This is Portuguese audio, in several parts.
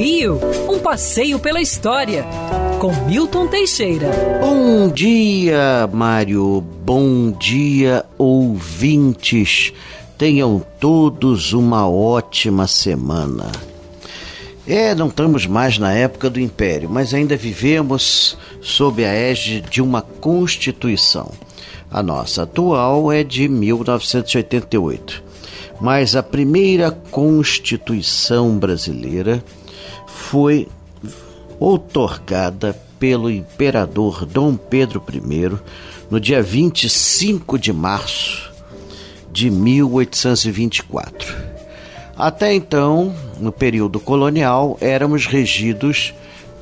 Rio, um passeio pela história, com Milton Teixeira. Bom dia, Mário. Bom dia, ouvintes. Tenham todos uma ótima semana. É, não estamos mais na época do Império, mas ainda vivemos sob a égide de uma Constituição. A nossa atual é de 1988 mas a primeira Constituição brasileira foi outorgada pelo imperador Dom Pedro I no dia 25 de março de 1824. Até então, no período colonial, éramos regidos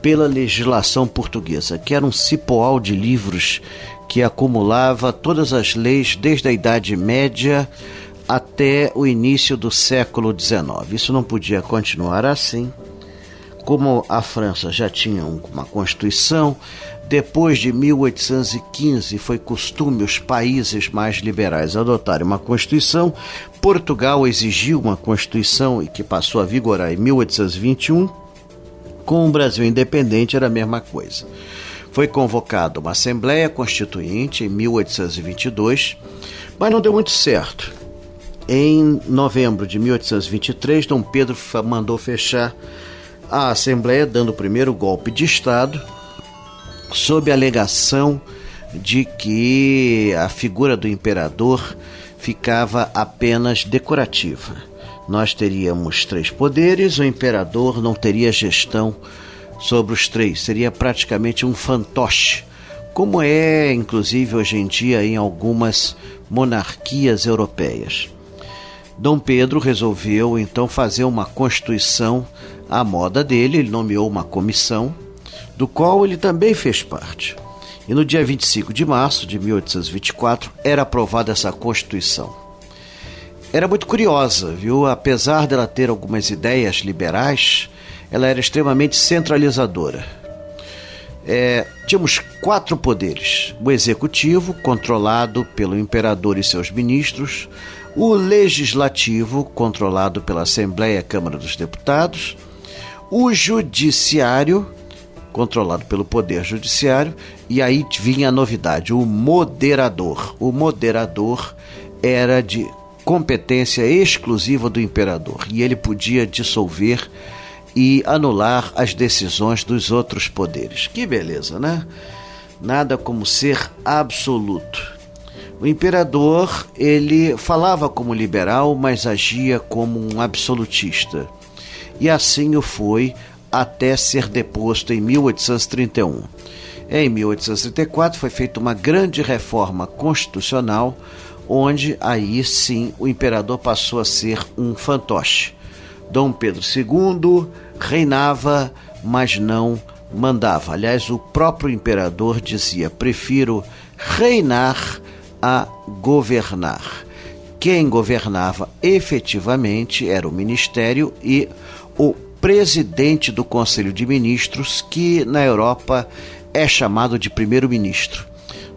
pela legislação portuguesa, que era um cipoal de livros que acumulava todas as leis desde a Idade Média até o início do século XIX. Isso não podia continuar assim. Como a França já tinha uma Constituição, depois de 1815 foi costume os países mais liberais adotarem uma Constituição. Portugal exigiu uma Constituição e que passou a vigorar em 1821. Com o Brasil independente era a mesma coisa. Foi convocada uma Assembleia Constituinte em 1822, mas não deu muito certo. Em novembro de 1823, Dom Pedro mandou fechar a Assembleia, dando o primeiro golpe de Estado, sob a alegação de que a figura do imperador ficava apenas decorativa. Nós teríamos três poderes, o imperador não teria gestão sobre os três, seria praticamente um fantoche, como é inclusive hoje em dia em algumas monarquias europeias. Dom Pedro resolveu então fazer uma constituição à moda dele, ele nomeou uma comissão, do qual ele também fez parte. E no dia 25 de março de 1824 era aprovada essa Constituição. Era muito curiosa, viu? Apesar dela ter algumas ideias liberais, ela era extremamente centralizadora. É, tínhamos quatro poderes: o executivo, controlado pelo imperador e seus ministros, o legislativo, controlado pela Assembleia e Câmara dos Deputados, o judiciário, controlado pelo Poder Judiciário, e aí vinha a novidade, o moderador. O moderador era de competência exclusiva do imperador e ele podia dissolver e anular as decisões dos outros poderes. Que beleza, né? Nada como ser absoluto. O imperador, ele falava como liberal, mas agia como um absolutista. E assim o foi até ser deposto em 1831. Em 1834 foi feita uma grande reforma constitucional, onde aí sim o imperador passou a ser um fantoche. Dom Pedro II reinava, mas não mandava. Aliás, o próprio imperador dizia: prefiro reinar a governar. Quem governava efetivamente era o ministério e o presidente do Conselho de Ministros, que na Europa é chamado de primeiro-ministro.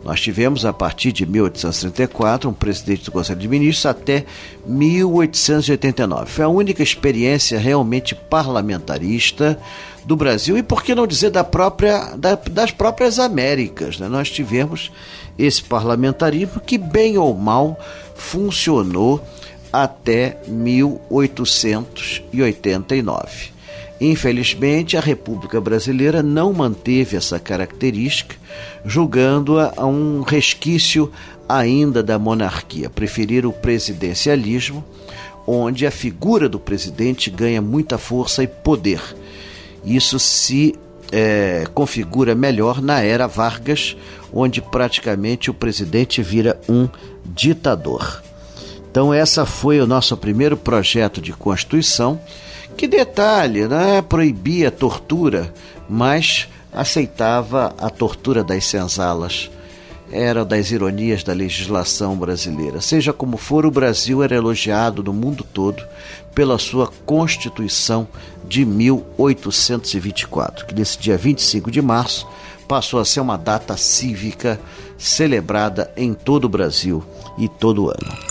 Nós tivemos, a partir de 1834, um presidente do Conselho de Ministros até 1889. Foi a única experiência realmente parlamentarista do Brasil e, por que não dizer, da própria, da, das próprias Américas. Né? Nós tivemos esse parlamentarismo que, bem ou mal, funcionou até 1889. Infelizmente, a República Brasileira não manteve essa característica, julgando-a a um resquício ainda da monarquia. Preferiram o presidencialismo, onde a figura do presidente ganha muita força e poder. Isso se é, configura melhor na era Vargas, onde praticamente o presidente vira um ditador. Então, essa foi o nosso primeiro projeto de Constituição que detalhe, né? proibia a tortura, mas aceitava a tortura das senzalas. Era das ironias da legislação brasileira. Seja como for, o Brasil era elogiado no mundo todo pela sua Constituição de 1824, que nesse dia 25 de março passou a ser uma data cívica celebrada em todo o Brasil e todo o ano.